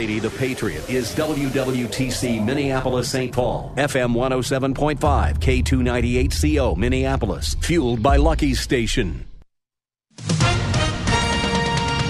The Patriot is WWTC Minneapolis St. Paul, FM 107.5, K298CO Minneapolis, fueled by Lucky's Station.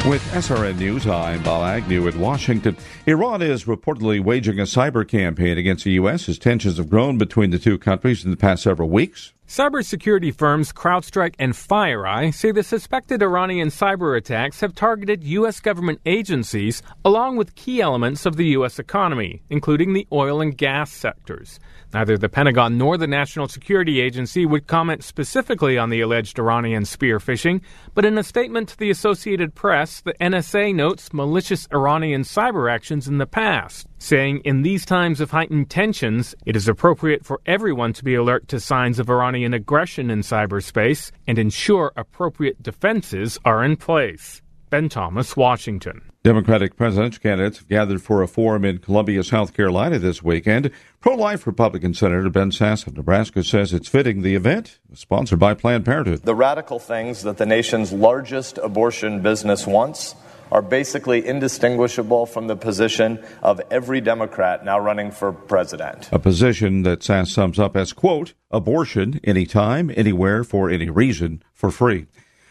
With SRN News, I'm Bob Agnew in Washington. Iran is reportedly waging a cyber campaign against the U.S. as tensions have grown between the two countries in the past several weeks. Cybersecurity firms CrowdStrike and FireEye say the suspected Iranian cyber attacks have targeted U.S. government agencies along with key elements of the U.S. economy, including the oil and gas sectors. Neither the Pentagon nor the National Security Agency would comment specifically on the alleged Iranian spear phishing, but in a statement to the Associated Press, the NSA notes malicious Iranian cyber actions in the past, saying in these times of heightened tensions, it is appropriate for everyone to be alert to signs of Iranian aggression in cyberspace and ensure appropriate defenses are in place. Ben Thomas, Washington. Democratic presidential candidates have gathered for a forum in Columbia, South Carolina this weekend. Pro life Republican Senator Ben Sasse of Nebraska says it's fitting the event, sponsored by Planned Parenthood. The radical things that the nation's largest abortion business wants are basically indistinguishable from the position of every Democrat now running for president. A position that Sasse sums up as, quote, abortion anytime, anywhere, for any reason, for free.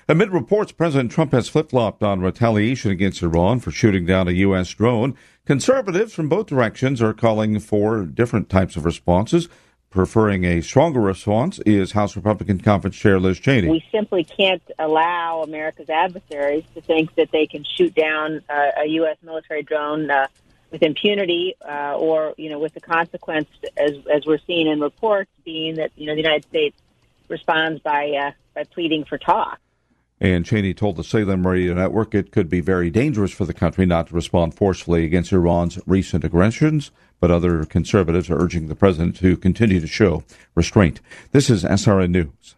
Amid reports President Trump has flip flopped on retaliation against Iran for shooting down a U.S. drone, conservatives from both directions are calling for different types of responses. Preferring a stronger response is House Republican Conference Chair Liz Cheney. We simply can't allow America's adversaries to think that they can shoot down uh, a U.S. military drone uh, with impunity, uh, or you know, with the consequence, as as we're seeing in reports, being that you know the United States responds by uh, by pleading for talk. And Cheney told the Salem Radio Network it could be very dangerous for the country not to respond forcefully against Iran's recent aggressions, but other conservatives are urging the president to continue to show restraint. This is SRN News.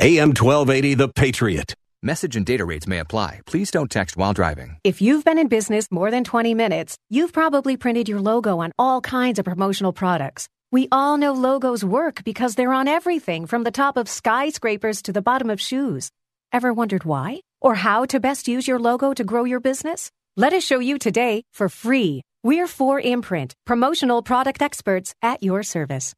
AM 1280, The Patriot. Message and data rates may apply. Please don't text while driving. If you've been in business more than 20 minutes, you've probably printed your logo on all kinds of promotional products. We all know logos work because they're on everything from the top of skyscrapers to the bottom of shoes. Ever wondered why? Or how to best use your logo to grow your business? Let us show you today for free. We're 4imprint, promotional product experts at your service.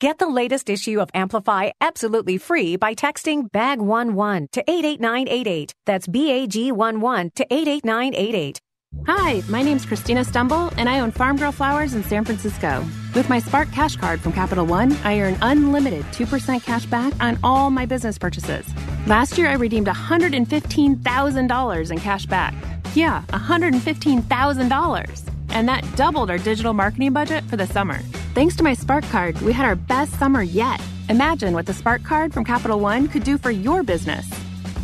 Get the latest issue of Amplify absolutely free by texting BAG11 to 88988. That's BAG11 to 88988. Hi, my name's Christina Stembel, and I own Farm Girl Flowers in San Francisco. With my Spark Cash Card from Capital One, I earn unlimited 2% cash back on all my business purchases. Last year, I redeemed $115,000 in cash back. Yeah, $115,000. And that doubled our digital marketing budget for the summer. Thanks to my Spark Card, we had our best summer yet. Imagine what the Spark Card from Capital One could do for your business.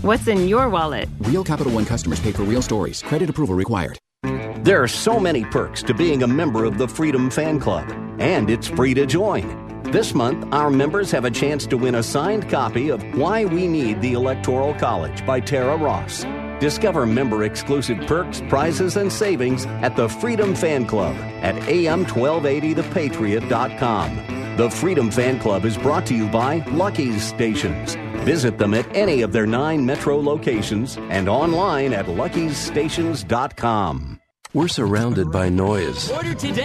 What's in your wallet? Real Capital One customers pay for real stories. Credit approval required. There are so many perks to being a member of the Freedom Fan Club, and it's free to join. This month, our members have a chance to win a signed copy of Why We Need the Electoral College by Tara Ross. Discover member exclusive perks, prizes, and savings at the Freedom Fan Club at am1280thepatriot.com. The Freedom Fan Club is brought to you by Lucky's Stations. Visit them at any of their nine metro locations and online at luckystations.com. We're surrounded by noise,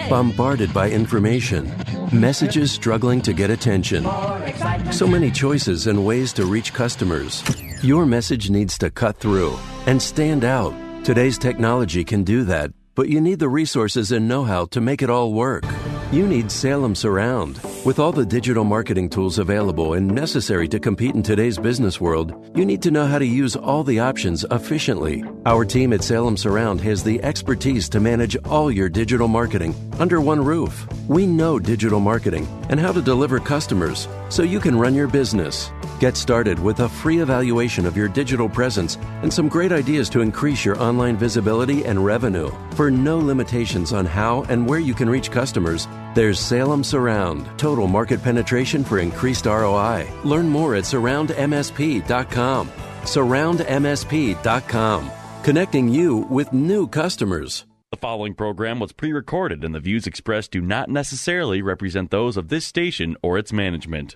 bombarded by information, messages struggling to get attention. So many choices and ways to reach customers. Your message needs to cut through and stand out. Today's technology can do that, but you need the resources and know how to make it all work. You need Salem Surround. With all the digital marketing tools available and necessary to compete in today's business world, you need to know how to use all the options efficiently. Our team at Salem Surround has the expertise to manage all your digital marketing under one roof. We know digital marketing and how to deliver customers so you can run your business. Get started with a free evaluation of your digital presence and some great ideas to increase your online visibility and revenue. For no limitations on how and where you can reach customers, there's Salem Surround, total market penetration for increased ROI. Learn more at surroundmsp.com. Surroundmsp.com, connecting you with new customers. The following program was pre recorded, and the views expressed do not necessarily represent those of this station or its management.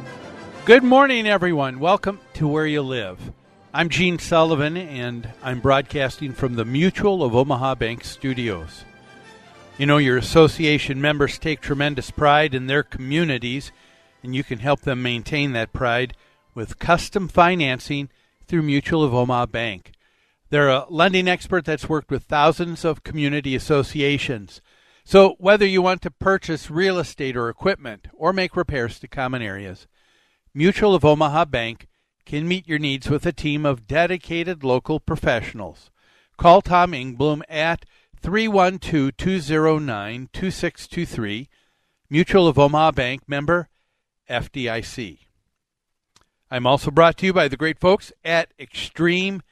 Good morning, everyone. Welcome to Where You Live. I'm Gene Sullivan, and I'm broadcasting from the Mutual of Omaha Bank Studios. You know, your association members take tremendous pride in their communities, and you can help them maintain that pride with custom financing through Mutual of Omaha Bank. They're a lending expert that's worked with thousands of community associations. So, whether you want to purchase real estate or equipment or make repairs to common areas, Mutual of Omaha Bank can meet your needs with a team of dedicated local professionals. Call Tom Ingblom at 312 209 2623, Mutual of Omaha Bank member FDIC. I'm also brought to you by the great folks at Extreme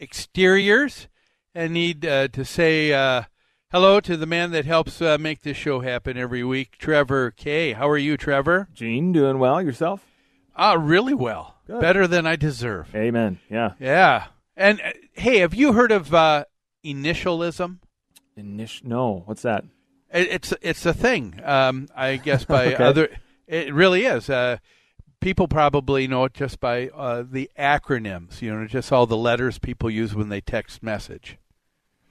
Exteriors. and need uh, to say uh, hello to the man that helps uh, make this show happen every week, Trevor Kay. How are you, Trevor? Gene, doing well. Yourself? Ah, really well. Good. Better than I deserve. Amen. Yeah. Yeah. And uh, hey, have you heard of uh, initialism? Init- no. What's that? It, it's it's a thing. Um, I guess by Okay. other. It really is. Uh, people probably know it just by uh, the acronyms. You know, just all the letters people use when they text message.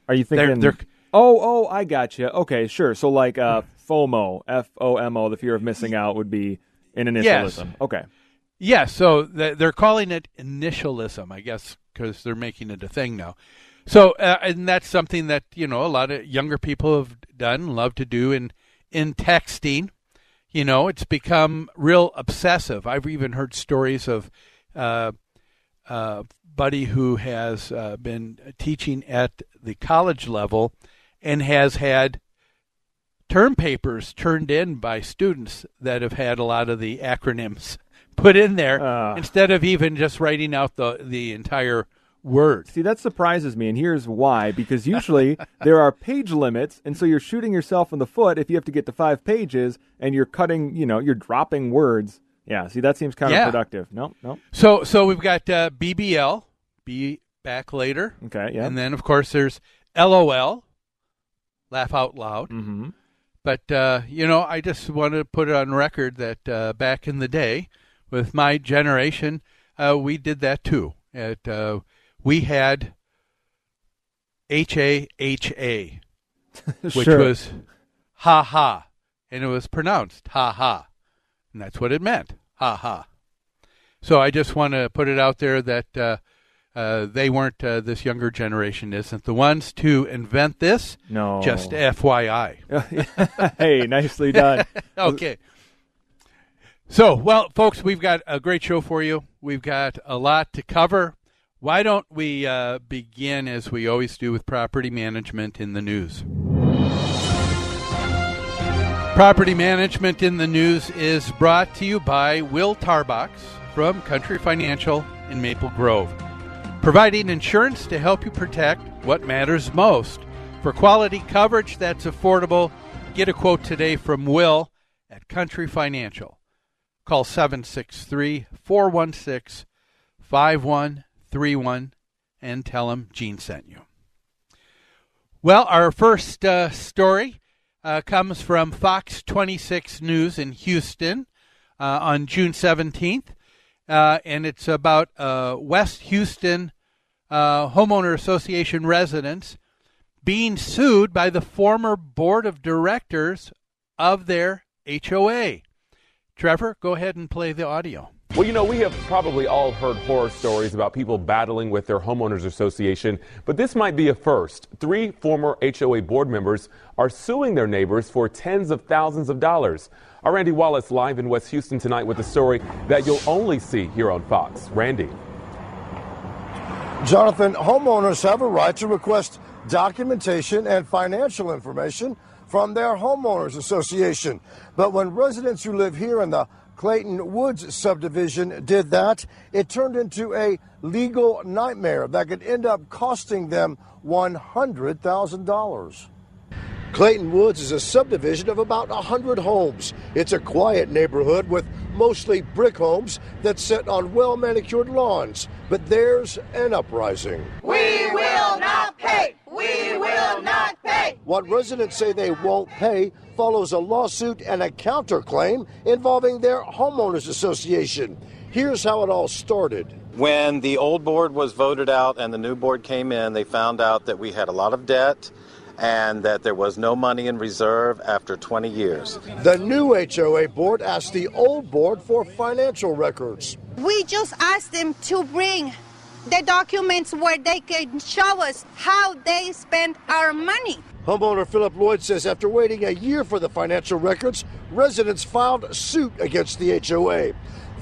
Are you They're- thinking? they're- oh, oh, I got you. Okay, sure. So like uh, FOMO, F O M O, the fear of missing out would be an initialism. Okay. Yeah, so th- they're calling it initialism, I guess, because they're making it a thing now. So, uh, and that's something that you know a lot of younger people have done, love to do in in texting. You know, it's become real obsessive. I've even heard stories of uh, uh, buddy who has uh, been teaching at the college level and has had term papers turned in by students that have had a lot of the acronyms put in there instead of even just writing out the the entire word. See, that surprises me, and here's why. Because usually there are page limits, and so you're shooting yourself in the foot if you have to get to five pages, and you're cutting, you know, you're dropping words. Yeah. See, that seems Yeah. counterproductive. No, no. So so we've got uh, BBL, be back later. Okay. Yeah. And then of course there's LOL, laugh out loud. Mm-hmm. But uh, you know, I just want to put it on record that uh, back in the day, with my generation, uh, we did that too. At uh, we had H A H A, which Sure. was ha ha, and it was pronounced ha ha, and that's what it meant ha ha. So I just want to put it out there that uh, uh, they weren't uh, this younger generation isn't the ones to invent this. No. just FYI. hey, nicely done. okay. So, well, folks, we've got a great show for you. We've got a lot to cover. Why don't we uh, begin as we always do with property management in the news? Property management in the news is brought to you by Will Tarbox from Country Financial in Maple Grove, providing insurance to help you protect what matters most. For quality coverage that's affordable, get a quote today from Will at Country Financial. Call 763 416 5131 and tell them Gene sent you. Well, our first uh, story uh, comes from Fox 26 News in Houston uh, on June 17th, uh, and it's about uh, West Houston uh, Homeowner Association residents being sued by the former board of directors of their HOA. Trevor, go ahead and play the audio. Well, you know, we have probably all heard horror stories about people battling with their homeowners association, but this might be a first. Three former HOA board members are suing their neighbors for tens of thousands of dollars. Our Randy Wallace live in West Houston tonight with a story that you'll only see here on Fox. Randy. Jonathan, homeowners have a right to request documentation and financial information from their homeowners association. But when residents who live here in the Clayton Woods subdivision did that, it turned into a legal nightmare that could end up costing them $100,000. Clayton Woods is a subdivision of about 100 homes. It's a quiet neighborhood with mostly brick homes that sit on well manicured lawns. But there's an uprising. We will not pay! We will not pay! What residents say they won't pay follows a lawsuit and a counterclaim involving their homeowners association. Here's how it all started. When the old board was voted out and the new board came in, they found out that we had a lot of debt and that there was no money in reserve after 20 years. The new HOA board asked the old board for financial records. We just asked them to bring the documents where they can show us how they spent our money. Homeowner Philip Lloyd says after waiting a year for the financial records, residents filed suit against the HOA.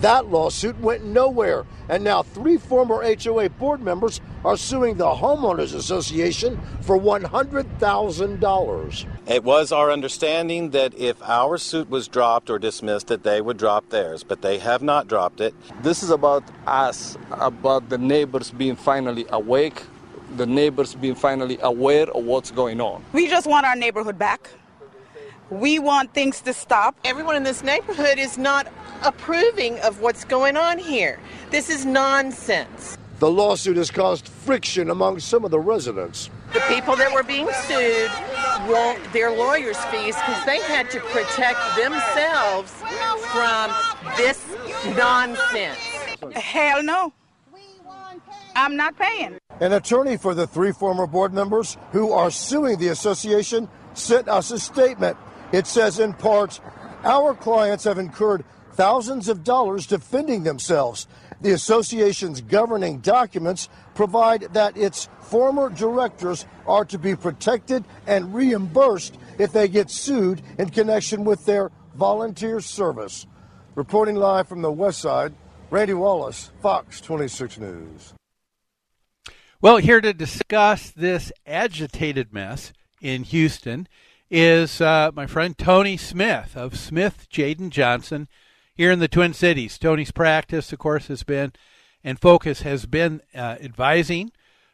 That lawsuit went nowhere, and now three former HOA board members are suing the Homeowners Association for $100,000. It was our understanding that if our suit was dropped or dismissed, that they would drop theirs, but they have not dropped it. This is about us, about the neighbors being finally awake, the neighbors being finally aware of what's going on. We just want our neighborhood back. We want things to stop. Everyone in this neighborhood is not approving of what's going on here. This is nonsense. The lawsuit has caused friction among some of the residents. The people that were being sued want their lawyers' fees because they had to protect themselves from this nonsense. Hell no. I'm not paying. An attorney for the three former board members who are suing the association sent us a statement. It says, in part, our clients have incurred thousands of dollars defending themselves. The association's governing documents provide that its former directors are to be protected and reimbursed if they get sued in connection with their volunteer service. Reporting live from the West Side, Randy Wallace, Fox 26 News. Well, here to discuss this agitated mess in Houston is uh, my friend Tony Smith of Smith Jadin Johnson here in the Twin Cities. Tony's practice, of course, has been and focus has been uh, advising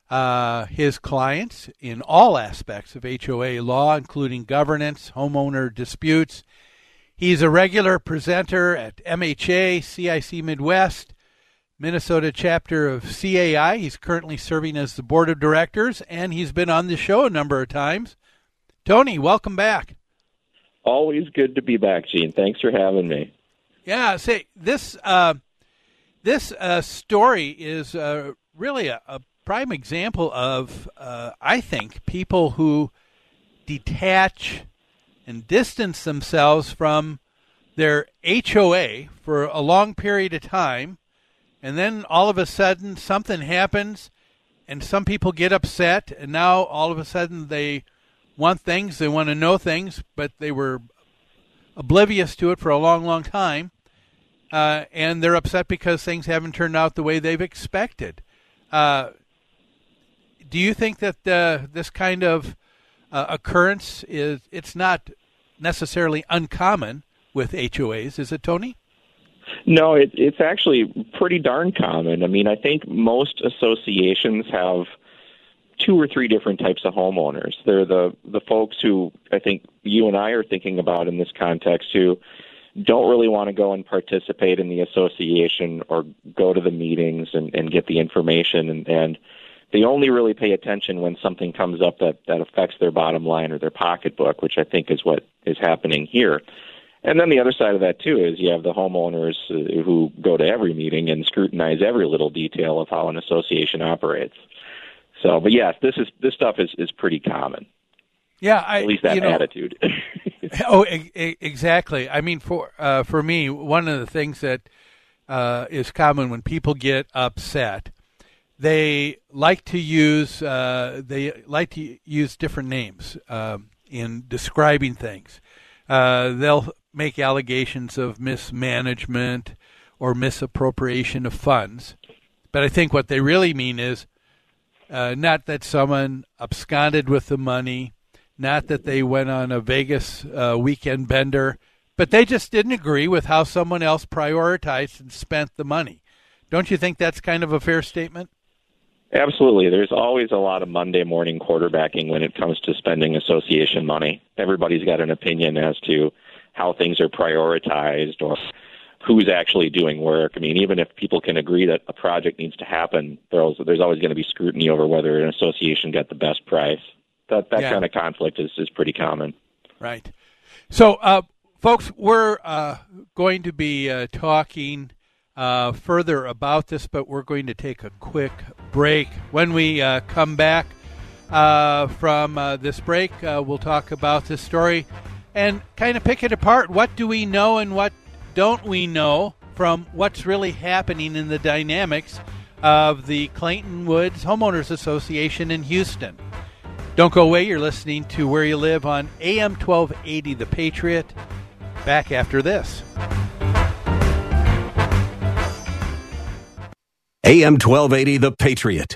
uh, his clients in all aspects of HOA law, including governance, homeowner disputes. He's a regular presenter at MHA, CIC Midwest, Minnesota chapter of CAI. He's currently serving as the board of directors, and he's been on the show a number of times. Tony, welcome back. Always good to be back, Gene. Thanks for having me. Yeah, say this. Uh, this uh, story is uh, really a, a, prime example of, uh, I think, people who detach and distance themselves from their HOA for a long period of time, and then all of a sudden something happens, and some people get upset, and now all of a sudden they want things, they want to know things, but they were oblivious to it for a long, long time uh, and they're upset because things haven't turned out the way they've expected. Uh, do you think that uh, this kind of uh, occurrence is it's not necessarily uncommon with HOAs, is it, Tony? No, it, it's actually pretty darn common. I mean, I think most associations have two or three different types of homeowners. They're the the folks who I think you and I are thinking about in this context who don't really want to go and participate in the association or go to the meetings and, and get the information and, and they only really pay attention when something comes up that that affects their bottom line or their pocketbook, which I think is what is happening here. And then the other side of that too is you have the homeowners uh, who go to every meeting and scrutinize every little detail of how an association operates. So, but yes, this is this stuff is is pretty common. Yeah, I, at least that you know, attitude. oh, e- exactly. I mean, for uh, for me, one of the things that uh, is common when people get upset, they like to use uh, they like to use different names um, in describing things. Uh, they'll make allegations of mismanagement or misappropriation of funds, but I think what they really mean is uh, not that someone absconded with the money not that they went on a Vegas uh, weekend bender, but they just didn't agree with how someone else prioritized and spent the money. Don't you think that's kind of a fair statement? Absolutely. There's always a lot of Monday morning quarterbacking when it comes to spending association money. Everybody's got an opinion as to how things are prioritized or who's actually doing work. I mean, even if people can agree that a project needs to happen, there's, there's always going to be scrutiny over whether an association got the best price that that Yeah. kind of conflict is is pretty common. Right. So, uh, folks, we're uh, going to be uh, talking uh, further about this, but we're going to take a quick break. When we uh, come back uh, from uh, this break, uh, we'll talk about this story and kind of pick it apart. What do we know and what don't we know from what's really happening in the dynamics of the Clayton Woods Homeowners Association in Houston? Don't go away. You're listening to Where You Live on AM 1280 The Patriot. Back after this. AM 1280 The Patriot.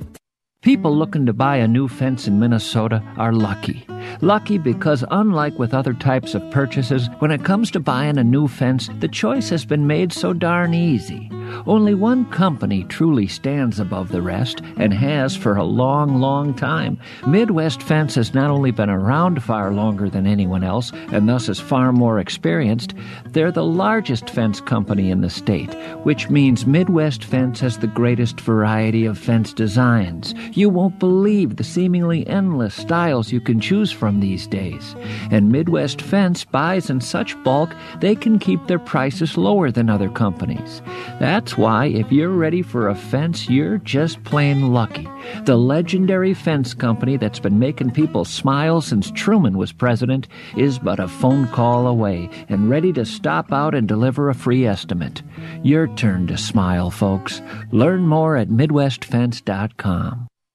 People looking to buy a new fence in Minnesota are lucky. Lucky because, unlike with other types of purchases, when it comes to buying a new fence, the choice has been made so darn easy. Only one company truly stands above the rest and has for a long, long time. Midwest Fence has not only been around far longer than anyone else and thus is far more experienced, they're the largest fence company in the state, which means Midwest Fence has the greatest variety of fence designs. You won't believe the seemingly endless styles you can choose from these days. And Midwest Fence buys in such bulk they can keep their prices lower than other companies. That's why, if you're ready for a fence, you're just plain lucky. The legendary fence company that's been making people smile since Truman was president is but a phone call away and ready to stop out and deliver a free estimate. Your turn to smile, folks. Learn more at MidwestFence.com.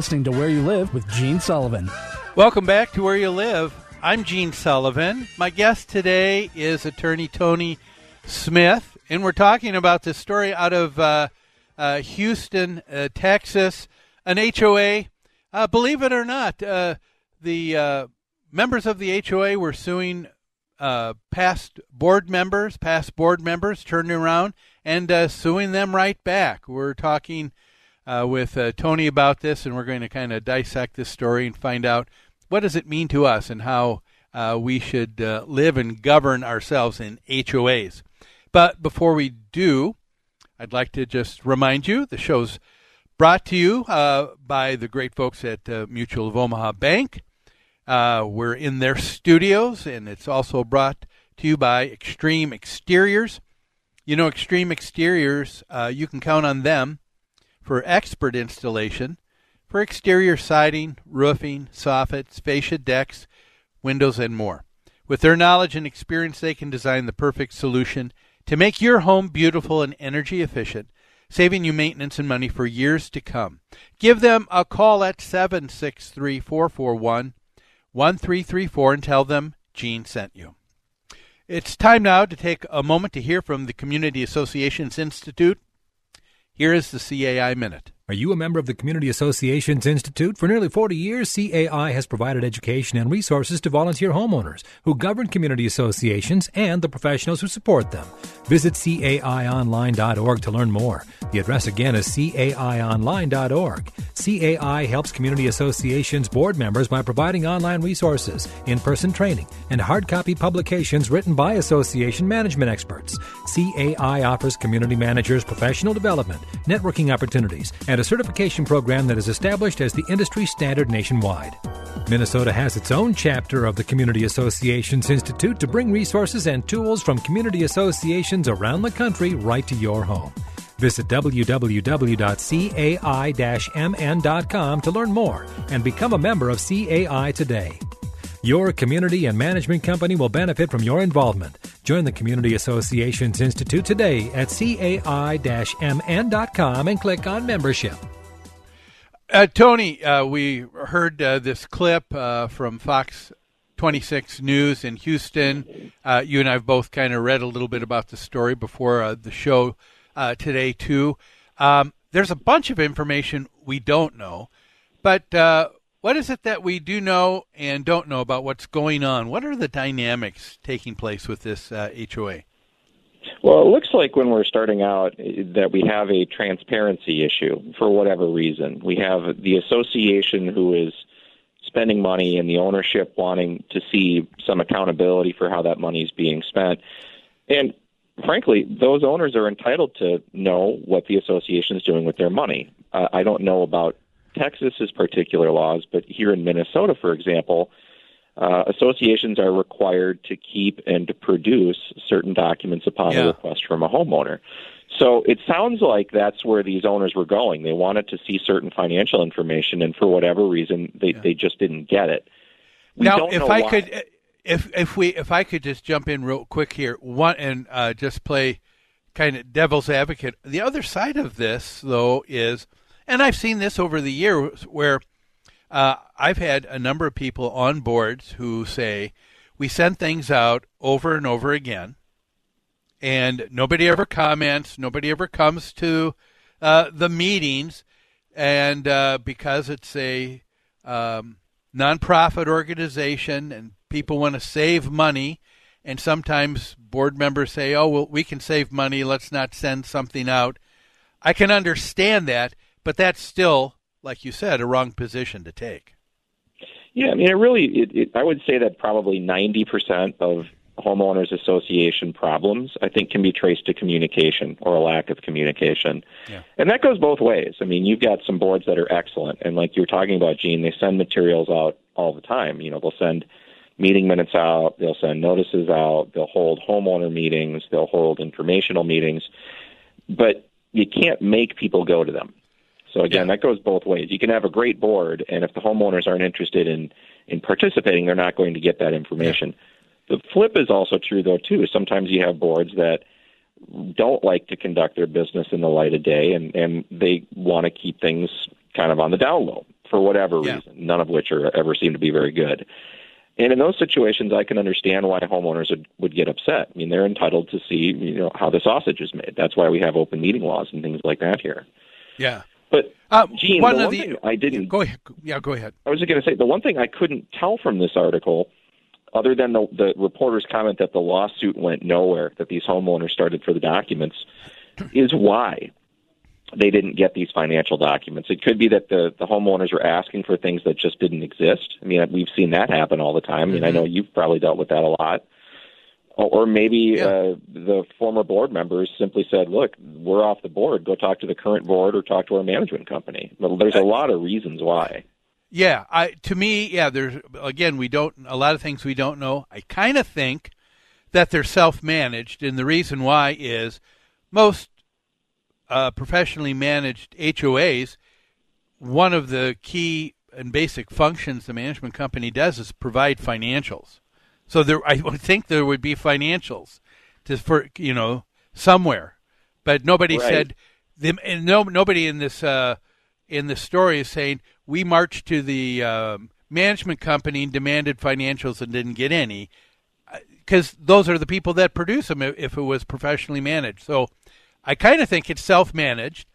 Listening to Where You Live with Gene Sullivan. Welcome back to Where You Live. I'm Gene Sullivan. My guest today is attorney Tony Smith, and we're talking about this story out of uh, uh, Houston, uh, Texas, an HOA. Uh, believe it or not, uh, the uh, members of the HOA were suing past board members, past board members, turning around and suing them right back. We're talking with Tony about this, and we're going to kind of dissect this story and find out what does it mean to us and how we should live and govern ourselves in HOAs. But before we do, I'd like to just remind you the show's brought to you uh, by the great folks at uh, Mutual of Omaha Bank. Uh, we're in their studios, and it's also brought to you by Extreme Exteriors. You know, Extreme Exteriors, uh, you can count on them for expert installation for exterior siding, roofing, soffits, fascia decks, windows, and more. With their knowledge and experience, they can design the perfect solution to make your home beautiful and energy efficient, saving you maintenance and money for years to come. Give them a call at 763 441 1334 and tell them Gene sent you. It's time now to take a moment to hear from the Community Associations Institute. Here is the CAI Minute. Are you a member of the Community Associations Institute? For nearly 40 years, CAI has provided education and resources to volunteer homeowners who govern community associations and the professionals who support them. Visit caionline.org to learn more. The address again is caionline.org. CAI helps community associations board members by providing online resources, in person training, and hard copy publications written by association management experts. CAI offers community managers professional development, networking opportunities, and a certification program that is established as the industry standard nationwide. Minnesota has its own chapter of the Community Associations Institute to bring resources and tools from community associations around the country right to your home. Visit www.cai-mn.com to learn more and become a member of CAI today. Your community and management company will benefit from your involvement. Join the Community Associations Institute today at cai-mn.com and click on membership. Uh, Tony, uh, we heard uh, this clip uh, from Fox 26 News in Houston. Uh, you and I have both kind of read a little bit about the story before uh, the show today, too. Um, there's a bunch of information we don't know, but what is it that we do know and don't know about what's going on? What are the dynamics taking place with this uh, HOA? Well, it looks like when we're starting out that we have a transparency issue for whatever reason. We have the association who is spending money and the ownership wanting to see some accountability for how that money is being spent. And frankly, those owners are entitled to know what the association is doing with their money. Uh, I don't know about Texas's particular laws, but here in Minnesota, for example, uh, associations are required to keep and to produce certain documents upon yeah. a request from a homeowner. So it sounds like that's where these owners were going. They wanted to see certain financial information, and for whatever reason, they, yeah. they just didn't get it. We now, if I why. could, if if we if I could just jump in real quick here, one and uh, just play kind of devil's advocate. The other side of this, though, is and I've seen this over the years where uh, I've had a number of people on boards who say, we send things out over and over again, and nobody ever comments, nobody ever comes to uh, the meetings, and uh, because it's a um, nonprofit organization and people want to save money, and sometimes board members say, "Oh, well, we can save money. Let's not send something out." I can understand that, but that's still, like you said, a wrong position to take. Yeah, I mean, it really, it, it, I would say that probably 90% of homeowners association problems, I think, can be traced to communication or a lack of communication. Yeah. And that goes both ways. I mean, you've got some boards that are excellent. And like you were talking about, Gene, they send materials out all the time. You know, they'll send meeting minutes out, they'll send notices out, they'll hold homeowner meetings, they'll hold informational meetings. But you can't make people go to them. So again, yeah. that goes both ways. You can have a great board, and if the homeowners aren't interested in in participating, they're not going to get that information. Yeah. The flip is also true, though. Too sometimes you have boards that don't like to conduct their business in the light of day, and and they want to keep things kind of on the down low for whatever Yeah. reason, none of which are ever seem to be very good. And in those situations, I can understand why homeowners would, would get upset. I mean, they're entitled to see, you know, how the sausage is made. That's why we have open meeting laws and things like that here. Yeah. But Uh, Gene, one the one the- thing I didn't Go ahead. Yeah, go ahead. I was just going to say the one thing I couldn't tell from this article, other than the, the reporter's comment that the lawsuit went nowhere, that these homeowners started for the documents, is why they didn't get these financial documents. It could be that the, the homeowners were asking for things that just didn't exist. I mean, we've seen that happen all the time. I mean, I know you've probably dealt with that a lot. Or, maybe uh, the former board members simply said, "Look, we're off the board. Go talk to the current board or talk to our management company." Well, there's a lot of reasons why. Yeah, I to me, yeah, there's again, we don't a lot of things we don't know. I kind of think that they're self-managed and the reason why is most uh, professionally managed HOAs one of the key and basic functions the management company does is provide financials. So there I would think there would be financials to for you know somewhere. But nobody Right. said them and no nobody in this uh, in this story is saying we marched to the um, management company and demanded financials and didn't get any because those are the people that produce them if if it was professionally managed. So I kind of think it's self managed.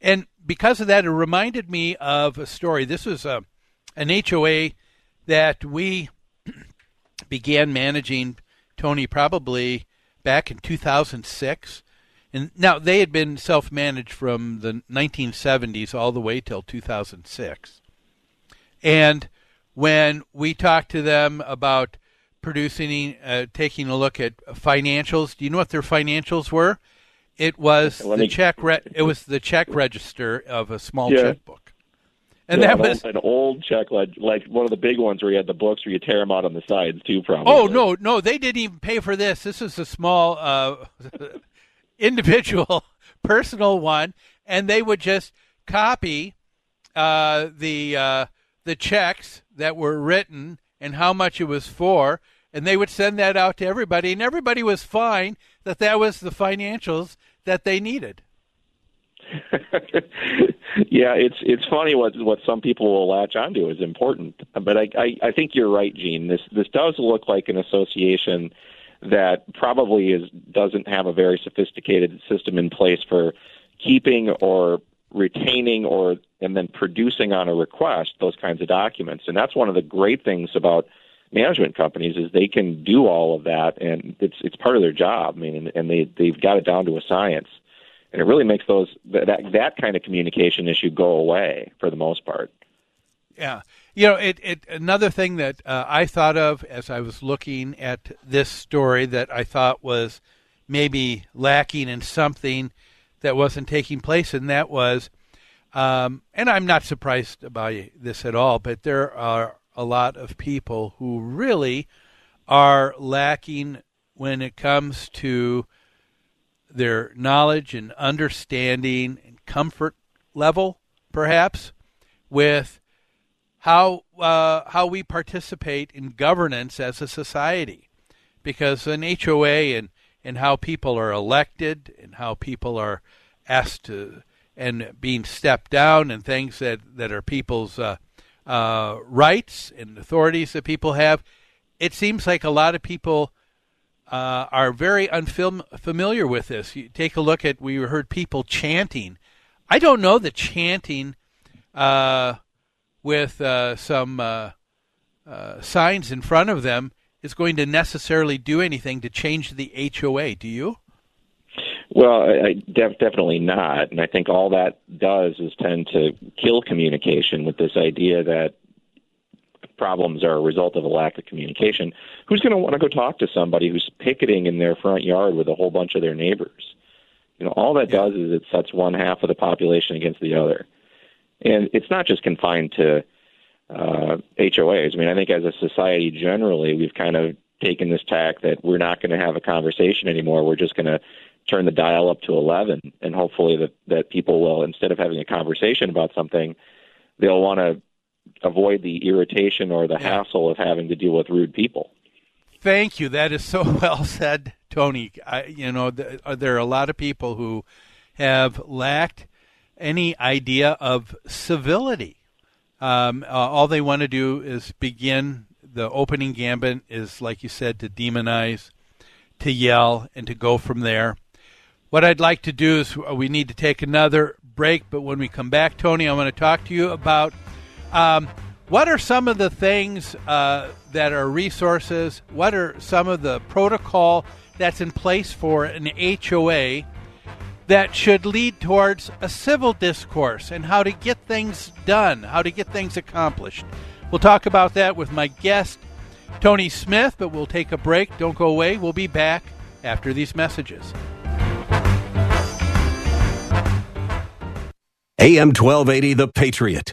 And because of that, it reminded me of a story. This was a, an HOA that we began managing, Tony, probably back in 2006. And now they had been self managed from the 1970s all the way till 2006. And when we talked to them about producing, uh, taking a look at financials, do you know what their financials were? It was Let the me- check. Re- it was the check register of a small Yeah. checkbook, and Yeah, that an was old, an old check, like, like one of the big ones where you had the books where you tear them out on the sides too. Probably. Oh no, no, they didn't even pay for this. This is a small uh, individual, personal one, and they would just copy uh, the uh, the checks that were written and how much it was for, and they would send that out to everybody, and everybody was fine that that was the financials that they needed. yeah, it's it's funny what what some people will latch onto is important, but I, I I think you're right, Gene. This this does look like an association that probably is doesn't have a very sophisticated system in place for keeping or retaining or and then producing on a request those kinds of documents. And that's one of the great things about management companies is they can do all of that and it's it's part of their job. I mean and, and they they've got it down to a science. And it really makes those that that, kind of communication issue go away for the most part. Yeah, you know, it, it another thing that uh, I thought of as I was looking at this story that I thought was maybe lacking in something that wasn't taking place, and that was, um, and I'm not surprised about this at all, but there are a lot of people who really are lacking when it comes to their knowledge and understanding and comfort level, perhaps, with how uh, how we participate in governance as a society, because an HOA and and how people are elected and how people are asked to and being stepped down and things that that are people's uh, uh, rights and authorities that people have. It seems like a lot of people uh, are very unfamiliar with this. You take a look at we heard people chanting. I don't know that chanting uh, with uh, some uh, uh, signs in front of them is going to necessarily do anything to change the HOA. Do you? Well, I, I def- definitely not, and I think all that does is tend to kill communication with this idea that problems are a result of a lack of communication. Who's going to want to go talk to somebody who's picketing in their front yard with a whole bunch of their neighbors? You know, all that does is it sets one half of the population against the other, and it's not just confined to uh, HOAs. I mean, I think as a society generally, we've kind of taken this tack that we're not going to have a conversation anymore. We're just going to turn the dial up to 11, and hopefully that that people will, instead of having a conversation about something, they'll want to avoid the irritation or the hassle of having to deal with rude people. Thank you. That is so well said, Tony. I, you know, th- uh, there are a lot of people who have lacked any idea of civility. Um, uh, all they want to do is begin the opening gambit is, like you said, to demonize, to yell, and to go from there. What I'd like to do is uh, we need to take another break, but when we come back, Tony, I want to talk to you about um, what are some of the things uh, that are resources, what are some of the protocol that's in place for an HOA that should lead towards a civil discourse and how to get things done, how to get things accomplished. We'll talk about that with my guest, Tony Smith, but we'll take a break. Don't go away. We'll be back after these messages. AM 1280, The Patriot.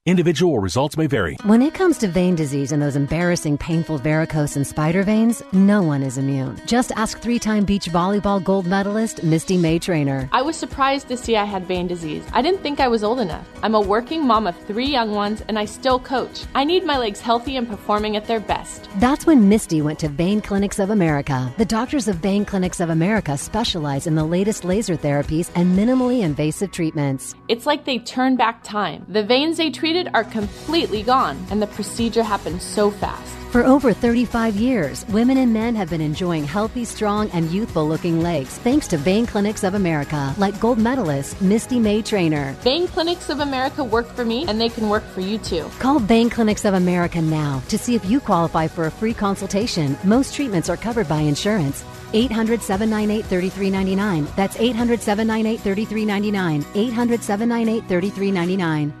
Individual results may vary. When it comes to vein disease and those embarrassing, painful varicose and spider veins, no one is immune. Just ask three time beach volleyball gold medalist Misty May Treanor. I was surprised to see I had vein disease. I didn't think I was old enough. I'm a working mom of three young ones, and I still coach. I need my legs healthy and performing at their best. That's when Misty went to Vein Clinics of America. The doctors of Vein Clinics of America specialize in the latest laser therapies and minimally invasive treatments. It's like they turn back time. The veins they treated are completely gone, and the procedure happened so fast. For over 35 years, women and men have been enjoying healthy, strong, and youthful looking legs thanks to Vein Clinics of America, like gold medalist Misty May Treanor. Vein Clinics of America work for me, and they can work for you too. Call Vein Clinics of America now to see if you qualify for a free consultation. Most treatments are covered by insurance. 800 798 3399. That's 800 798 3399. 800 798 3399.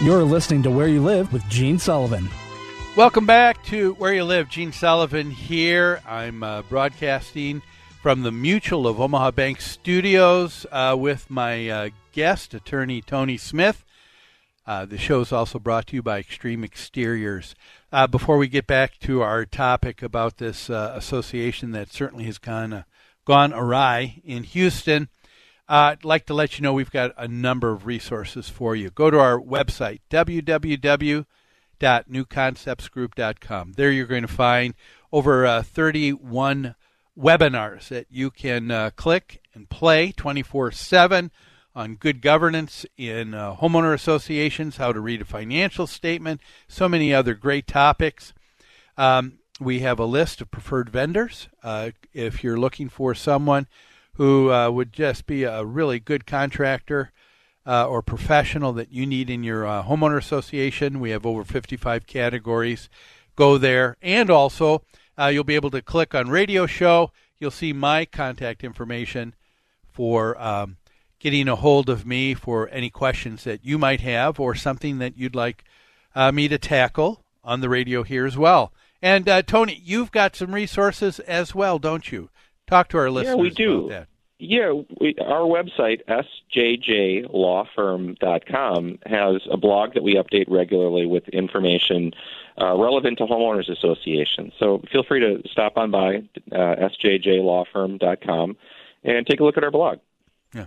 You're listening to Where You Live with Gene Sullivan. Welcome back to Where You Live. Gene Sullivan here. I'm uh, broadcasting from the Mutual of Omaha Bank Studios uh, with my uh, guest, attorney Tony Smith. Uh, the show is also brought to you by Extreme Exteriors. Uh, before we get back to our topic about this uh, association that certainly has gone gone awry in Houston, uh, I'd like to let you know we've got a number of resources for you. Go to our website, www.newconceptsgroup.com. There you're going to find over uh, 31 webinars that you can uh, click and play 24 7 on good governance in uh, homeowner associations, how to read a financial statement, so many other great topics. Um, we have a list of preferred vendors. Uh, if you're looking for someone who uh, would just be a really good contractor uh, or professional that you need in your uh, homeowner association. We have over 55 categories. Go there. And also, uh, you'll be able to click on radio show. You'll see my contact information for um, getting a hold of me for any questions that you might have or something that you'd like uh, me to tackle on the radio here as well. And uh, Tony, you've got some resources as well, don't you? Talk to our listeners. Yeah, we do. About that. Yeah, we, our website, sjjlawfirm.com, has a blog that we update regularly with information uh, relevant to homeowners associations. So feel free to stop on by uh, sjjlawfirm.com and take a look at our blog. Yeah.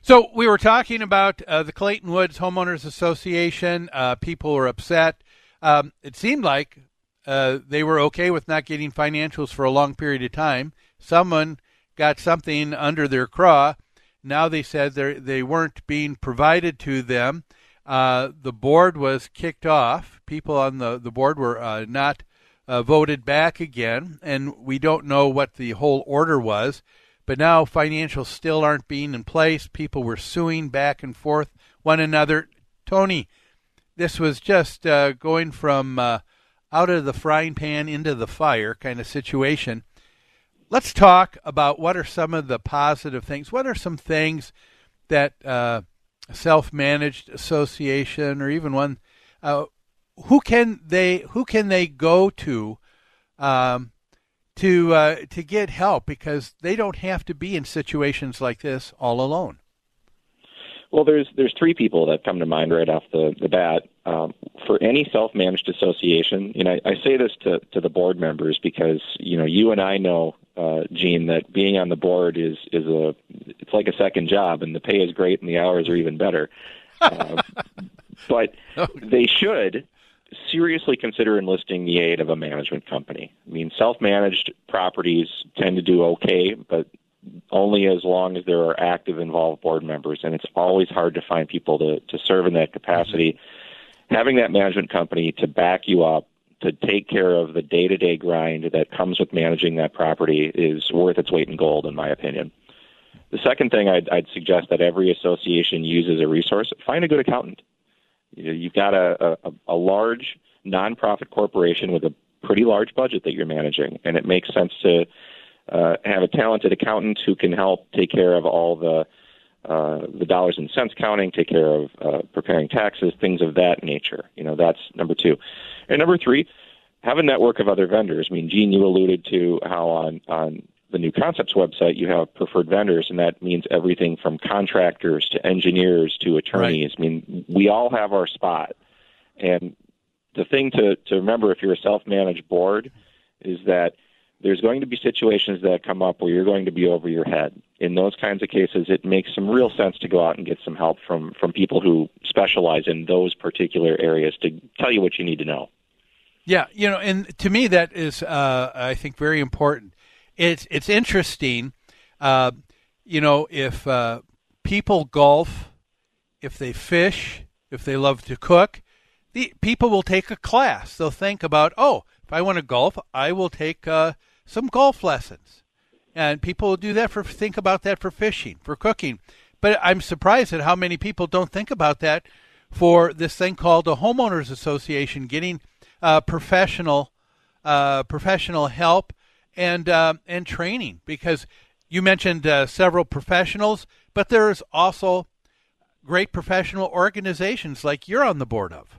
So we were talking about uh, the Clayton Woods Homeowners Association. Uh, people were upset. Um, it seemed like uh, they were okay with not getting financials for a long period of time. Someone got something under their craw. Now they said they weren't being provided to them. Uh, the board was kicked off. People on the, the board were uh, not uh, voted back again, and we don't know what the whole order was. But now financials still aren't being in place. People were suing back and forth one another. Tony, this was just uh, going from uh, out of the frying pan into the fire kind of situation. Let's talk about what are some of the positive things. What are some things that uh, self-managed association or even one uh, who can they who can they go to um, to uh, to get help because they don't have to be in situations like this all alone. Well, there's there's three people that come to mind right off the the bat. Um, for any self-managed association, know, I, I say this to to the board members because you know you and I know, uh, Gene, that being on the board is is a it's like a second job, and the pay is great, and the hours are even better. Uh, but they should seriously consider enlisting the aid of a management company. I mean, self-managed properties tend to do okay, but only as long as there are active involved board members, and it's always hard to find people to, to serve in that capacity. Mm-hmm. Having that management company to back you up, to take care of the day to day grind that comes with managing that property is worth its weight in gold, in my opinion. The second thing I'd, I'd suggest that every association use as a resource find a good accountant. You know, you've got a, a, a large nonprofit corporation with a pretty large budget that you're managing, and it makes sense to uh, have a talented accountant who can help take care of all the uh, the dollars and cents counting, take care of uh, preparing taxes, things of that nature. You know, that's number two. And number three, have a network of other vendors. I mean, Gene, you alluded to how on on the new concepts website you have preferred vendors, and that means everything from contractors to engineers to attorneys. Right. I mean, we all have our spot. And the thing to to remember if you're a self-managed board is that there's going to be situations that come up where you're going to be over your head. In those kinds of cases, it makes some real sense to go out and get some help from from people who specialize in those particular areas to tell you what you need to know. Yeah, you know, and to me that is, uh, I think, very important. It's it's interesting, uh, you know, if uh, people golf, if they fish, if they love to cook, the people will take a class. They'll think about, oh, if I want to golf, I will take uh, some golf lessons. And people do that for think about that for fishing, for cooking. But I'm surprised at how many people don't think about that for this thing called a homeowners association, getting uh, professional uh, professional help and uh, and training. Because you mentioned uh, several professionals, but there's also great professional organizations like you're on the board of.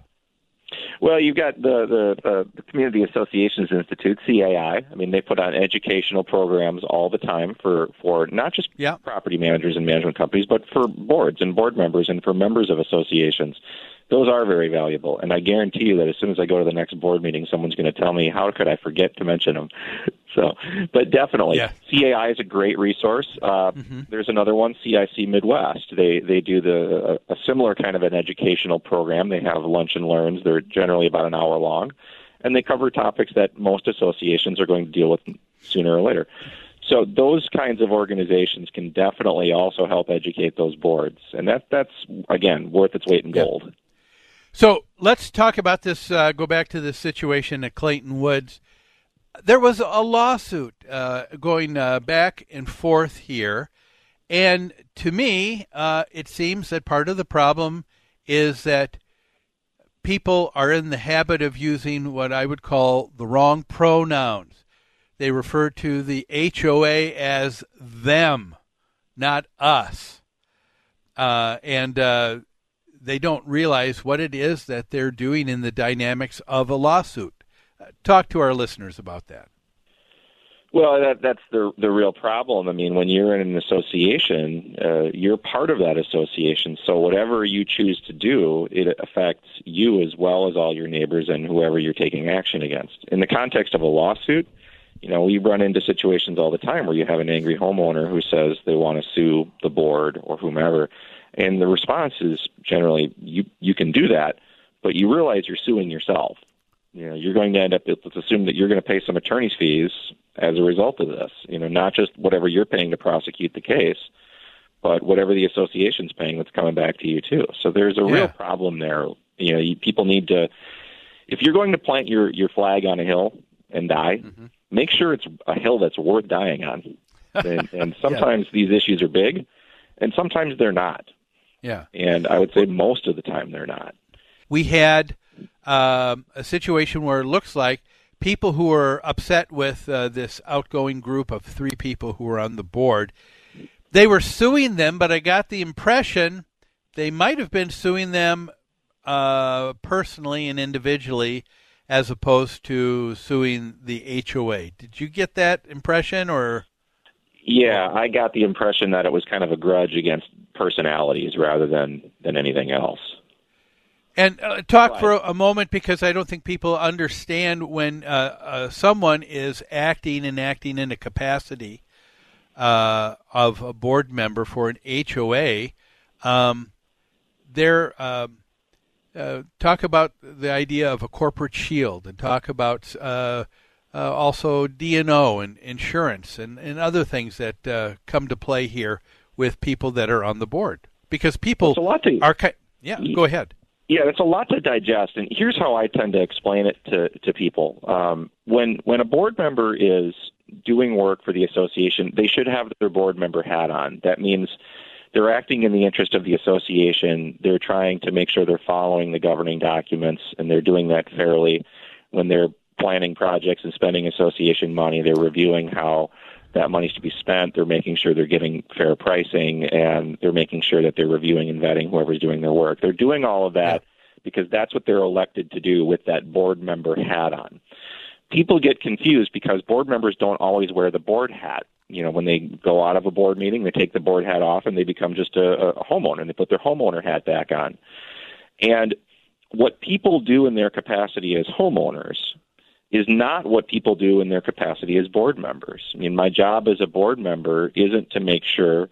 Well, you've got the the, uh, the Community Associations Institute, CAI. I mean, they put on educational programs all the time for for not just yeah. property managers and management companies, but for boards and board members and for members of associations those are very valuable. And I guarantee you that as soon as I go to the next board meeting, someone's going to tell me, how could I forget to mention them? so, but definitely, yeah. CAI is a great resource. Uh, mm-hmm. There's another one, CIC Midwest. They they do the a, a similar kind of an educational program. They have lunch and learns. They're generally about an hour long, and they cover topics that most associations are going to deal with sooner or later. So those kinds of organizations can definitely also help educate those boards, and that that's again worth its weight in gold. So let's talk about this. Uh, go back to the situation at Clayton Woods. There was a lawsuit uh, going uh, back and forth here, And to me, uh, it seems that part of the problem is that people are in the habit of using what I would call the wrong pronouns. They refer to the HOA as them, not us. Uh, and uh, they don't realize what it is that they're doing in the dynamics of a lawsuit. Uh, talk to our listeners about that. Well, that, that's the the real problem. I mean, when you're in an association, uh, you're part of that association. So whatever you choose to do, it affects you as well as all your neighbors and whoever you're taking action against. In the context of a lawsuit, you know, we run into situations all the time where you have an angry homeowner who says they want to sue the board or whomever, and the response is generally you you can do that, but you realize you're suing yourself. You know you're going to end up let's assume that you're going to pay some attorney's fees as a result of this you know not just whatever you're paying to prosecute the case but whatever the association's paying that's coming back to you too. So there's a Yeah. real problem there. You know you, people need to if you're going to plant your your flag on a hill and die Mm-hmm. make sure it's a hill that's worth dying on. And, and sometimes these issues are big and sometimes they're not Yeah. and i would say most of the time they're not we had um, a situation where it looks like people who were upset with uh, this outgoing group of three people who were on the board, they were suing them, but I got the impression they might have been suing them uh, personally and individually as opposed to suing the HOA. Did you get that impression or? Yeah, I got the impression that it was kind of a grudge against personalities rather than than anything else. And uh, talk for a, moment because I don't think people understand when uh, uh, someone is acting and acting in a capacity uh, of a board member for an HOA. Um, they're um, uh, talk about the idea of a corporate shield and talk about uh, uh, also D&O and insurance and, and other things that uh, come to play here with people that are on the board because people are ki- yeah go ahead Yeah, it's a lot to digest, and here's how I tend to explain it to to people. Um, when when a board member is doing work for the association, they should have their board member hat on. That means they're acting in the interest of the association. They're trying to make sure they're following the governing documents, and they're doing that fairly. When they're planning projects and spending association money, they're reviewing how that money's to be spent. They're making sure they're getting fair pricing, and they're making sure that they're reviewing and vetting whoever's doing their work. They're doing all of that because that's what they're elected to do with that board member hat on. People get confused because board members don't always wear the board hat. You know, when they go out of a board meeting, they take the board hat off and they become just a, a homeowner and they put their homeowner hat back on. And what people do in their capacity as homeowners is not what people do in their capacity as board members. I mean, my job as a board member isn't to make sure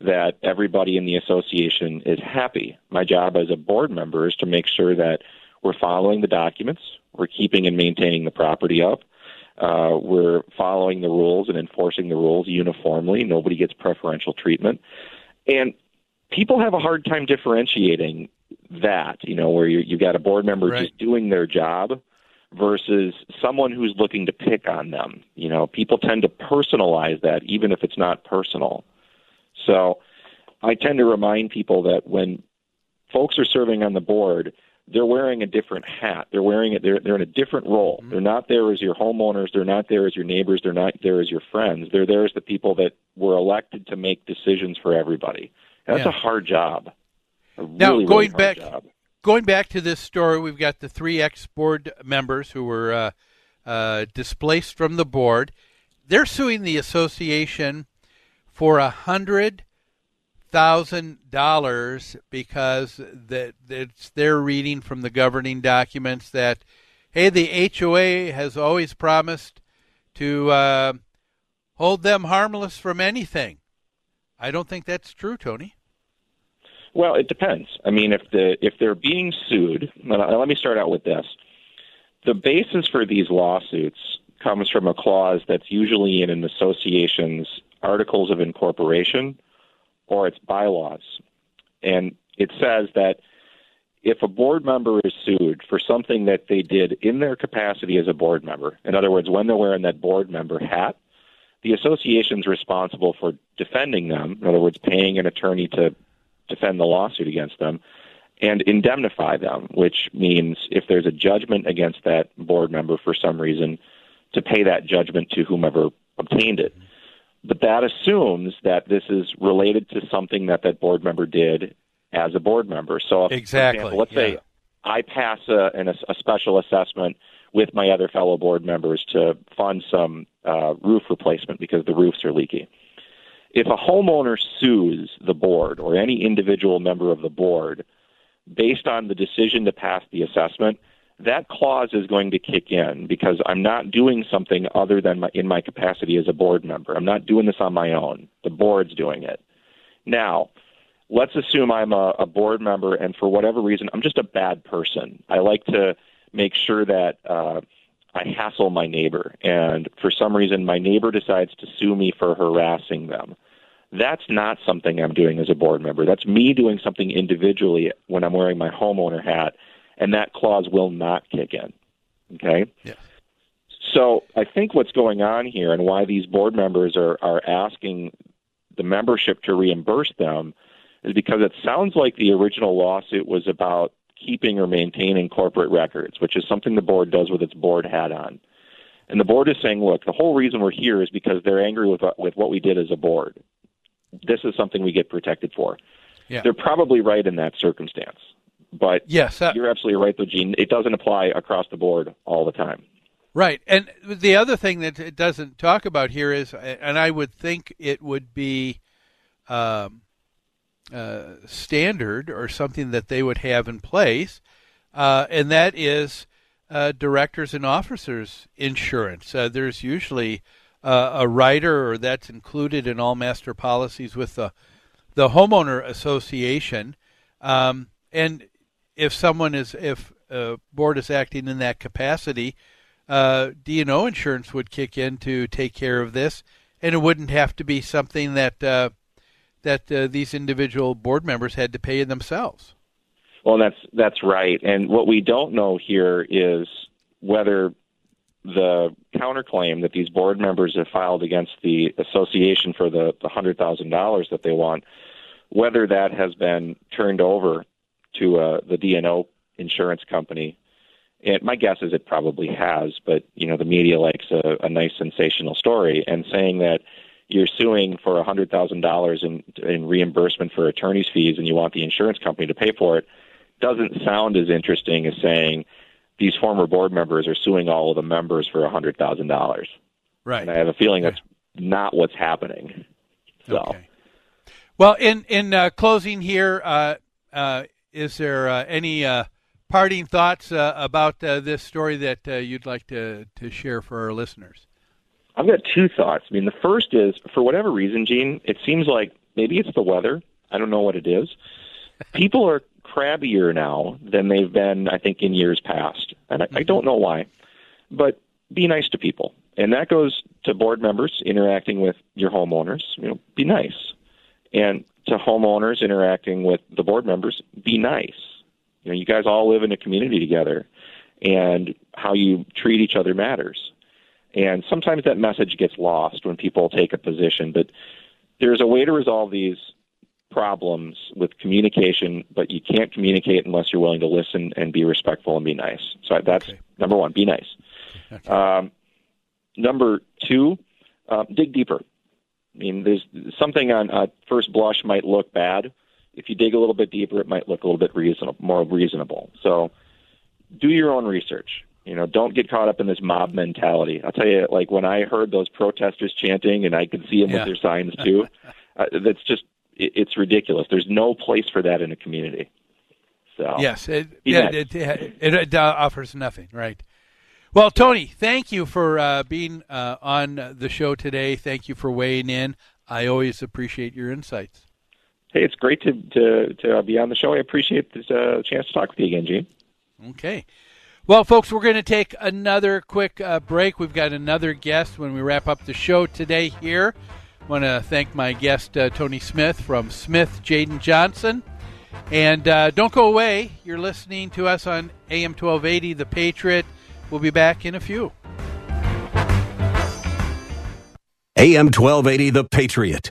that everybody in the association is happy. My job as a board member is to make sure that we're following the documents, we're keeping and maintaining the property up, uh, we're following the rules and enforcing the rules uniformly. Nobody gets preferential treatment. And people have a hard time differentiating that, you know, where you, you've got a board member just doing their job versus someone who's looking to pick on them. You know, people tend to personalize that even if it's not personal. So I tend to remind people that when folks are serving on the board, they're wearing a different hat. They're wearing it. They're they're in a different role. Mm-hmm. They're not there as your homeowners. They're not there as your neighbors. They're not there as your friends. They're there as the people that were elected to make decisions for everybody. That's Yeah. a hard job. A Now, really, going really hard back, job. Going back to this story, we've got the three ex-board members who were uh, uh, displaced from the board. They're suing the association for a hundred thousand dollars because that it's their reading from the governing documents that hey, the HOA has always promised to uh, hold them harmless from anything. I don't think that's true, Tony. Well, it depends. I mean, if the if they're being sued, let me start out with this. The basis for these lawsuits comes from a clause that's usually in an association's articles of incorporation or its bylaws. And it says that if a board member is sued for something that they did in their capacity as a board member, in other words, when they're wearing that board member hat, the association's responsible for defending them, in other words, paying an attorney to defend the lawsuit against them, and indemnify them, which means if there's a judgment against that board member for some reason, to pay that judgment to whomever obtained it. But that assumes that this is related to something that that board member did as a board member. So, if, exactly. Example, let's yeah. say I pass a, an, a special assessment with my other fellow board members to fund some uh, roof replacement because the roofs are leaky. If a homeowner sues the board or any individual member of the board based on the decision to pass the assessment, that clause is going to kick in because I'm not doing something other than my, in my capacity as a board member. I'm not doing this on my own. The board's doing it. Now, let's assume I'm a, a board member and for whatever reason, I'm just a bad person. I like to make sure that uh, I hassle my neighbor, and for some reason, my neighbor decides to sue me for harassing them. That's not something I'm doing as a board member. That's me doing something individually when I'm wearing my homeowner hat, and that clause will not kick in. Okay? Yeah. So I think what's going on here and why these board members are, are asking the membership to reimburse them is because it sounds like the original lawsuit was about keeping or maintaining corporate records, which is something the board does with its board hat on. And the board is saying, look, the whole reason we're here is because they're angry with with what we did as a board. This is something we get protected for. Yeah. They're probably right in that circumstance. But yes, uh, you're absolutely right, though, Gene. It doesn't apply across the board all the time. Right. And the other thing that it doesn't talk about here is, and I would think it would be um, uh, standard or something that they would have in place, uh, and that is uh, directors and officers insurance. Uh, there's usually uh, a rider, or that's included in all master policies with the the homeowner association. Um, and if someone is, if a board is acting in that capacity, uh, D&O insurance would kick in to take care of this, and it wouldn't have to be something that that uh, these individual board members had to pay themselves. Well, that's that's right. And what we don't know here is whether the counterclaim that these board members have filed against the association for the, the hundred thousand dollars that they want, whether that has been turned over to uh, the D&O insurance company. And my guess is it probably has, but you know the media likes a, a nice sensational story, and saying that you're suing for a hundred thousand dollars in in reimbursement for attorney's fees, and you want the insurance company to pay for it, doesn't sound as interesting as saying these former board members are suing all of the members for a hundred thousand dollars. Right. And I have a feeling that's not what's happening. So. Okay. Well, in in uh, closing here, uh, uh, is there uh, any uh, parting thoughts uh, about this story that you'd like to to share for our listeners? I've got two thoughts. I mean, the first is for whatever reason, Gene, it seems like maybe it's the weather. I don't know what it is. People are crabbier now than they've been, I think, in years past. And I, I don't know why. But be nice to people. And that goes to board members interacting with your homeowners. You know, be nice. And to homeowners interacting with the board members, be nice. You know, you guys all live in a community together, and how you treat each other matters. And sometimes that message gets lost when people take a position, but there's a way to resolve these problems with communication, but you can't communicate unless you're willing to listen and be respectful and be nice. So that's okay. number one, be nice. Okay. Um, number two, uh, dig deeper. I mean, there's something on uh, first blush might look bad. If you dig a little bit deeper, it might look a little bit reasonable, more reasonable. So do your own research. You know, don't get caught up in this mob mentality. I'll tell you, like when I heard those protesters chanting, and I could see them Yeah. with their signs too. uh, that's just it, it's ridiculous. There's no place for that in a community. So Yes, it, yeah, it, it, it, it offers nothing, right? Well, Tony, thank you for uh, being uh, on the show today. Thank you for weighing in. I always appreciate your insights. Hey, it's great to to, to be on the show. I appreciate this uh, chance to talk with you again, Gene. Okay. Well, folks, we're going to take another quick uh, break. We've got another guest when we wrap up the show today here. I want to thank my guest, uh, Tony Smith from Smith Jadin Johnson. And uh, don't go away. You're listening to us on AM 1280, The Patriot. We'll be back in a few. AM 1280 The Patriot.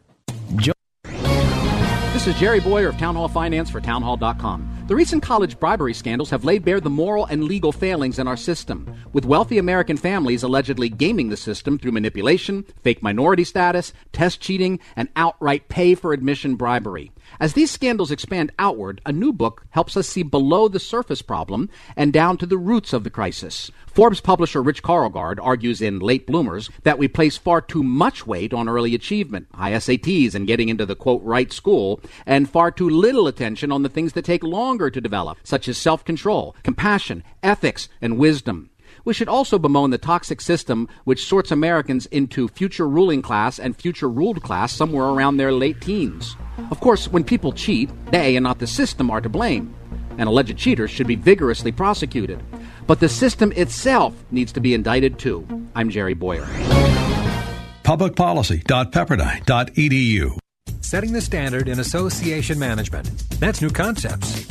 This is Jerry Bowyer of Town Hall Finance for townhall.com. The recent college bribery scandals have laid bare the moral and legal failings in our system, with wealthy American families allegedly gaming the system through manipulation, fake minority status, test cheating, and outright pay for admission bribery. As these scandals expand outward, a new book helps us see below the surface problem and down to the roots of the crisis. Forbes publisher Rich Karlgaard argues in Late Bloomers that we place far too much weight on early achievement, high SATs, and getting into the quote right school, and far too little attention on the things that take longer to develop, such as self control, compassion, ethics, and wisdom. We should also bemoan the toxic system which sorts Americans into future ruling class and future ruled class somewhere around their late teens. Of course, when people cheat, they and not the system are to blame, and alleged cheaters should be vigorously prosecuted. But the system itself needs to be indicted too. I'm Jerry Bowyer. Publicpolicy.pepperdine.edu. Setting the standard in association management. That's New Concepts.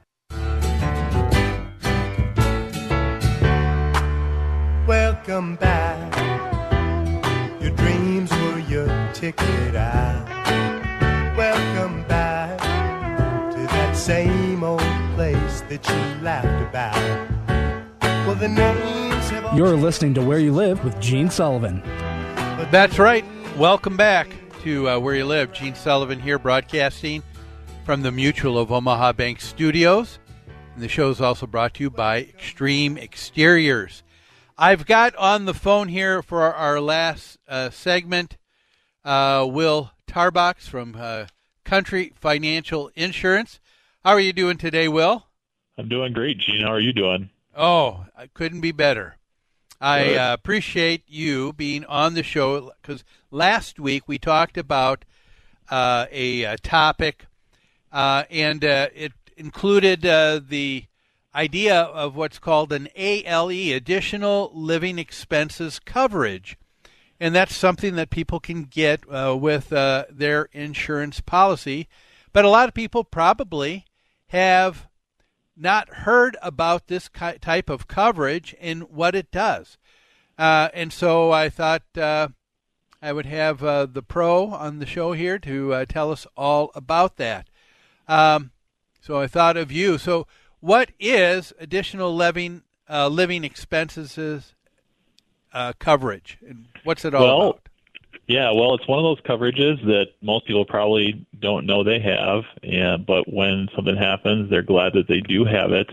Welcome back. Your dreams were your ticket out. Welcome back to that same old place that you laughed about. Well, the names have all You're listening to Where You Live with Gene Sullivan. That's right. Welcome back to uh, Where You Live. Gene Sullivan here, broadcasting from the Mutual of Omaha Bank Studios. And the show is also brought to you by Extreme Exteriors. I've got on the phone here for our, our last uh, segment uh, Will Tarbox from uh, Country Financial Insurance. How are you doing today, Will? I'm doing great, Gene. How are you doing? Oh, I couldn't be better. I uh, appreciate you being on the show because last week we talked about uh, a, a, topic, uh, and uh, it included uh, the idea of what's called an ALE, Additional Living Expenses Coverage. And that's something that people can get uh, with their insurance policy. But a lot of people probably have not heard about this type of coverage and what it does. Uh, and so I thought uh, I would have uh, the pro on the show here to uh, tell us all about that. Um, so I thought of you. So, what is additional living uh, living expenses uh, coverage, and what's it all well, about? Yeah, well, it's one of those coverages that most people probably don't know they have, and but when something happens, they're glad that they do have it.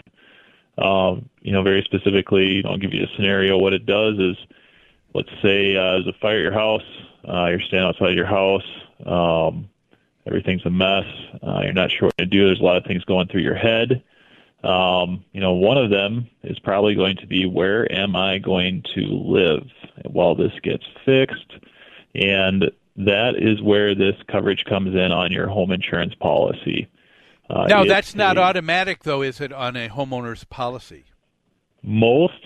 Um, you know, very specifically, I'll give you a scenario. What it does is, let's say uh, there's a fire at your house. Uh, you're standing outside your house. Um, everything's a mess. Uh, you're not sure what to do. There's a lot of things going through your head. Um, you know, one of them is probably going to be where am I going to live while this gets fixed? And that is where this coverage comes in on your home insurance policy. Uh, now, that's not a, automatic, though, is it, on a homeowner's policy? Most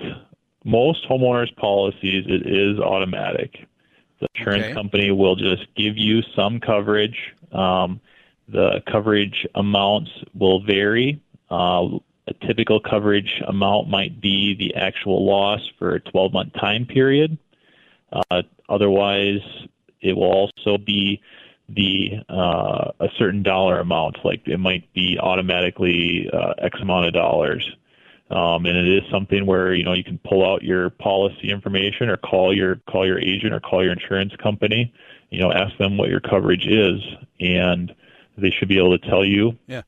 most homeowners policies it is automatic. The insurance okay. company will just give you some coverage. Um, the coverage amounts will vary. Uh, a typical coverage amount might be the actual loss for a 12 month time period. Uh, otherwise, it will also be the uh, a certain dollar amount, like it might be automatically uh, X amount of dollars. Um, and it is something where you know you can pull out your policy information or call your call your agent or call your insurance company. You know, ask them what your coverage is, and they should be able to tell you. Yeah.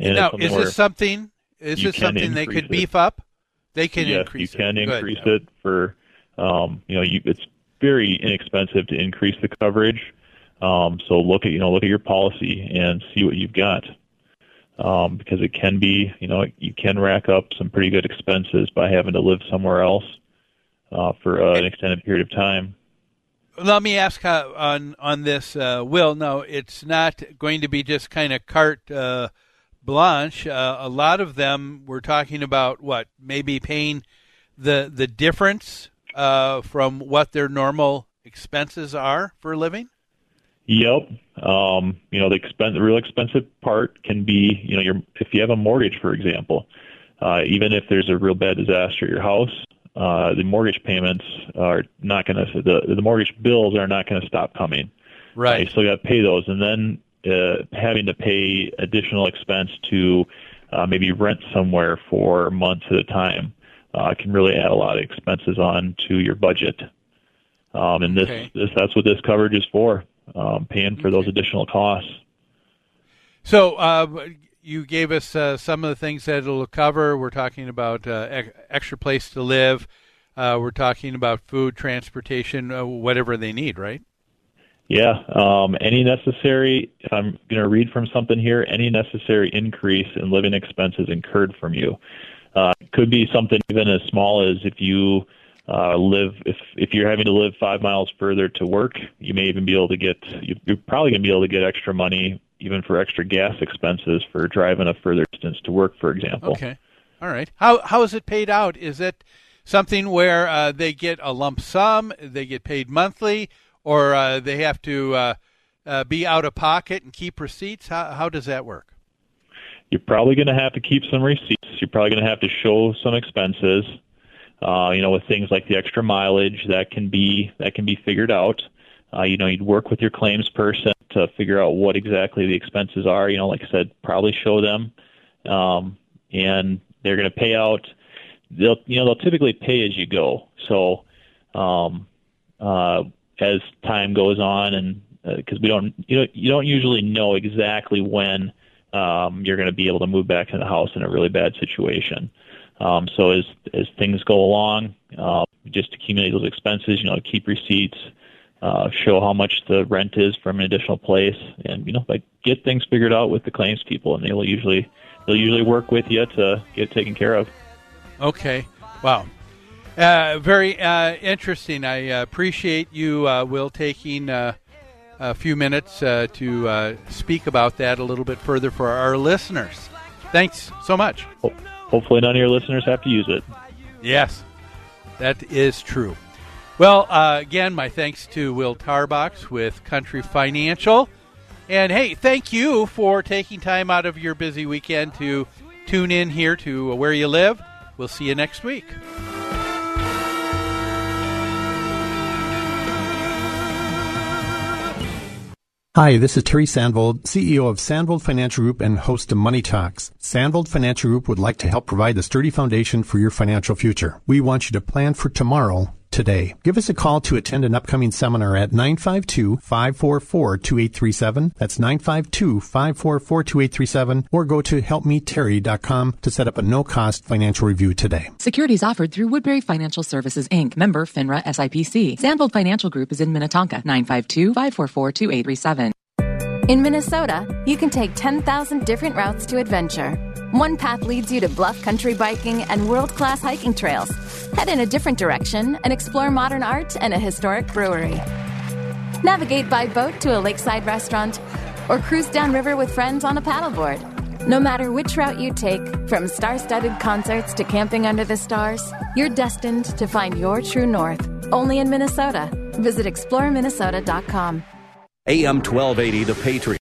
And now, is this something? Is this something they could beef it. up? They can yes, increase. you can it. increase Good. it for. Um, you know, you, it's very inexpensive to increase the coverage. Um, so look at you know look at your policy and see what you've got um, because it can be, you know, you can rack up some pretty good expenses by having to live somewhere else uh, for uh, an extended period of time. Let me ask on on this, uh, Will. No, it's not going to be just kind of carte uh, blanche. Uh, a lot of them we're talking about what maybe paying the the difference uh, from what their normal expenses are for living. Yep. Um, you know, the expense, the real expensive part can be, you know, your if you have a mortgage, for example, uh, even if there's a real bad disaster at your house, uh, the mortgage payments are not going to the the mortgage bills are not going to stop coming. Right. Uh, you still got to pay those, and then uh, having to pay additional expense to uh, maybe rent somewhere for months at a time uh, can really add a lot of expenses on to your budget. Um, and this, okay. this that's what this coverage is for um, paying for those additional costs. So uh, you gave us uh, some of the things that it'll cover. We're talking about uh, extra place to live. Uh, we're talking about food, transportation, uh, whatever they need, right? Yeah. Um, any necessary, if I'm going to read from something here, any necessary increase in living expenses incurred from you. Uh, could be something even as small as if you uh, live if if you're having to live five miles further to work, you may even be able to get you're probably going to be able to get extra money even for extra gas expenses for driving a further distance to work, for example. Okay, all right. How how is it paid out? Is it something where uh, they get a lump sum, they get paid monthly, or uh, they have to uh, uh, be out of pocket and keep receipts? How how does that work? You're probably going to have to keep some receipts. You're probably going to have to show some expenses. Uh, you know, with things like the extra mileage, that can be that can be figured out. You know, you'd work with your claims person to figure out what exactly the expenses are. You know, like I said, probably show them, um, and they're going to pay out. They'll you know they'll typically pay as you go. So um, uh, as time goes on, and because uh, we don't you know you don't usually know exactly when um, you're going to be able to move back to the house in a really bad situation. Um, so as as things go along, uh, just accumulate those expenses. You know, keep receipts, uh, show how much the rent is from an additional place, and you know, like get things figured out with the claims people, and they'll usually they'll usually work with you to get taken care of. Okay. Wow. Uh, very uh, interesting. I uh, appreciate you, uh, Will, taking uh, a few minutes uh, to uh, speak about that a little bit further for our listeners. Thanks so much. Hopefully none of your listeners have to use it. Yes, that is true. Well, uh, again, my thanks to Will Tarbox with Country Financial. And hey, thank you for taking time out of your busy weekend to tune in here to Where You Live. We'll see you next week. Hi, this is Terry Sandvold, CEO of Sandvold Financial Group and host of Money Talks. Sandvold Financial Group would like to help provide the sturdy foundation for your financial future. We want you to plan for tomorrow today. Give us a call to attend an upcoming seminar at 952-544-2837. That's 952-544-2837 or go to helpmeterry.com to set up a no-cost financial review today. Securities offered through Woodbury Financial Services Inc. Member FINRA SIPC. Sandvold Financial Group is in Minnetonka. 952-544-2837. In Minnesota, you can take 10,000 different routes to adventure One path leads you to bluff country biking and world class hiking trails. Head in a different direction and explore modern art and a historic brewery. Navigate by boat to a lakeside restaurant or cruise downriver with friends on a paddleboard. No matter which route you take, from star studded concerts to camping under the stars, you're destined to find your true north only in Minnesota. Visit exploreminnesota.com. AM 1280, The Patriot.